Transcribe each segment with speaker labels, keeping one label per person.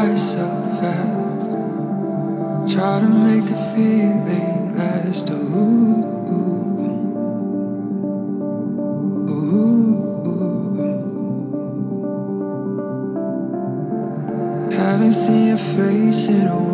Speaker 1: by so fast. Try to make the feeling last. Ooh, ooh, ooh. Haven't seen your face in a while.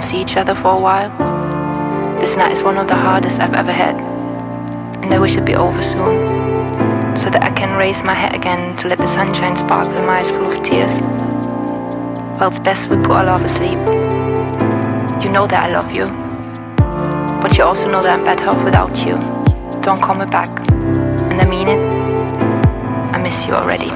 Speaker 2: Don't see each other for a while. This night is one of the hardest I've ever had. And I wish it'd be over soon. So that I can raise my head again to let the sunshine sparkle in my eyes full of tears. Well, it's best we put our love asleep. You know that I love you. But you also know that I'm better off without you. Don't call me back. And I mean it. I miss you already.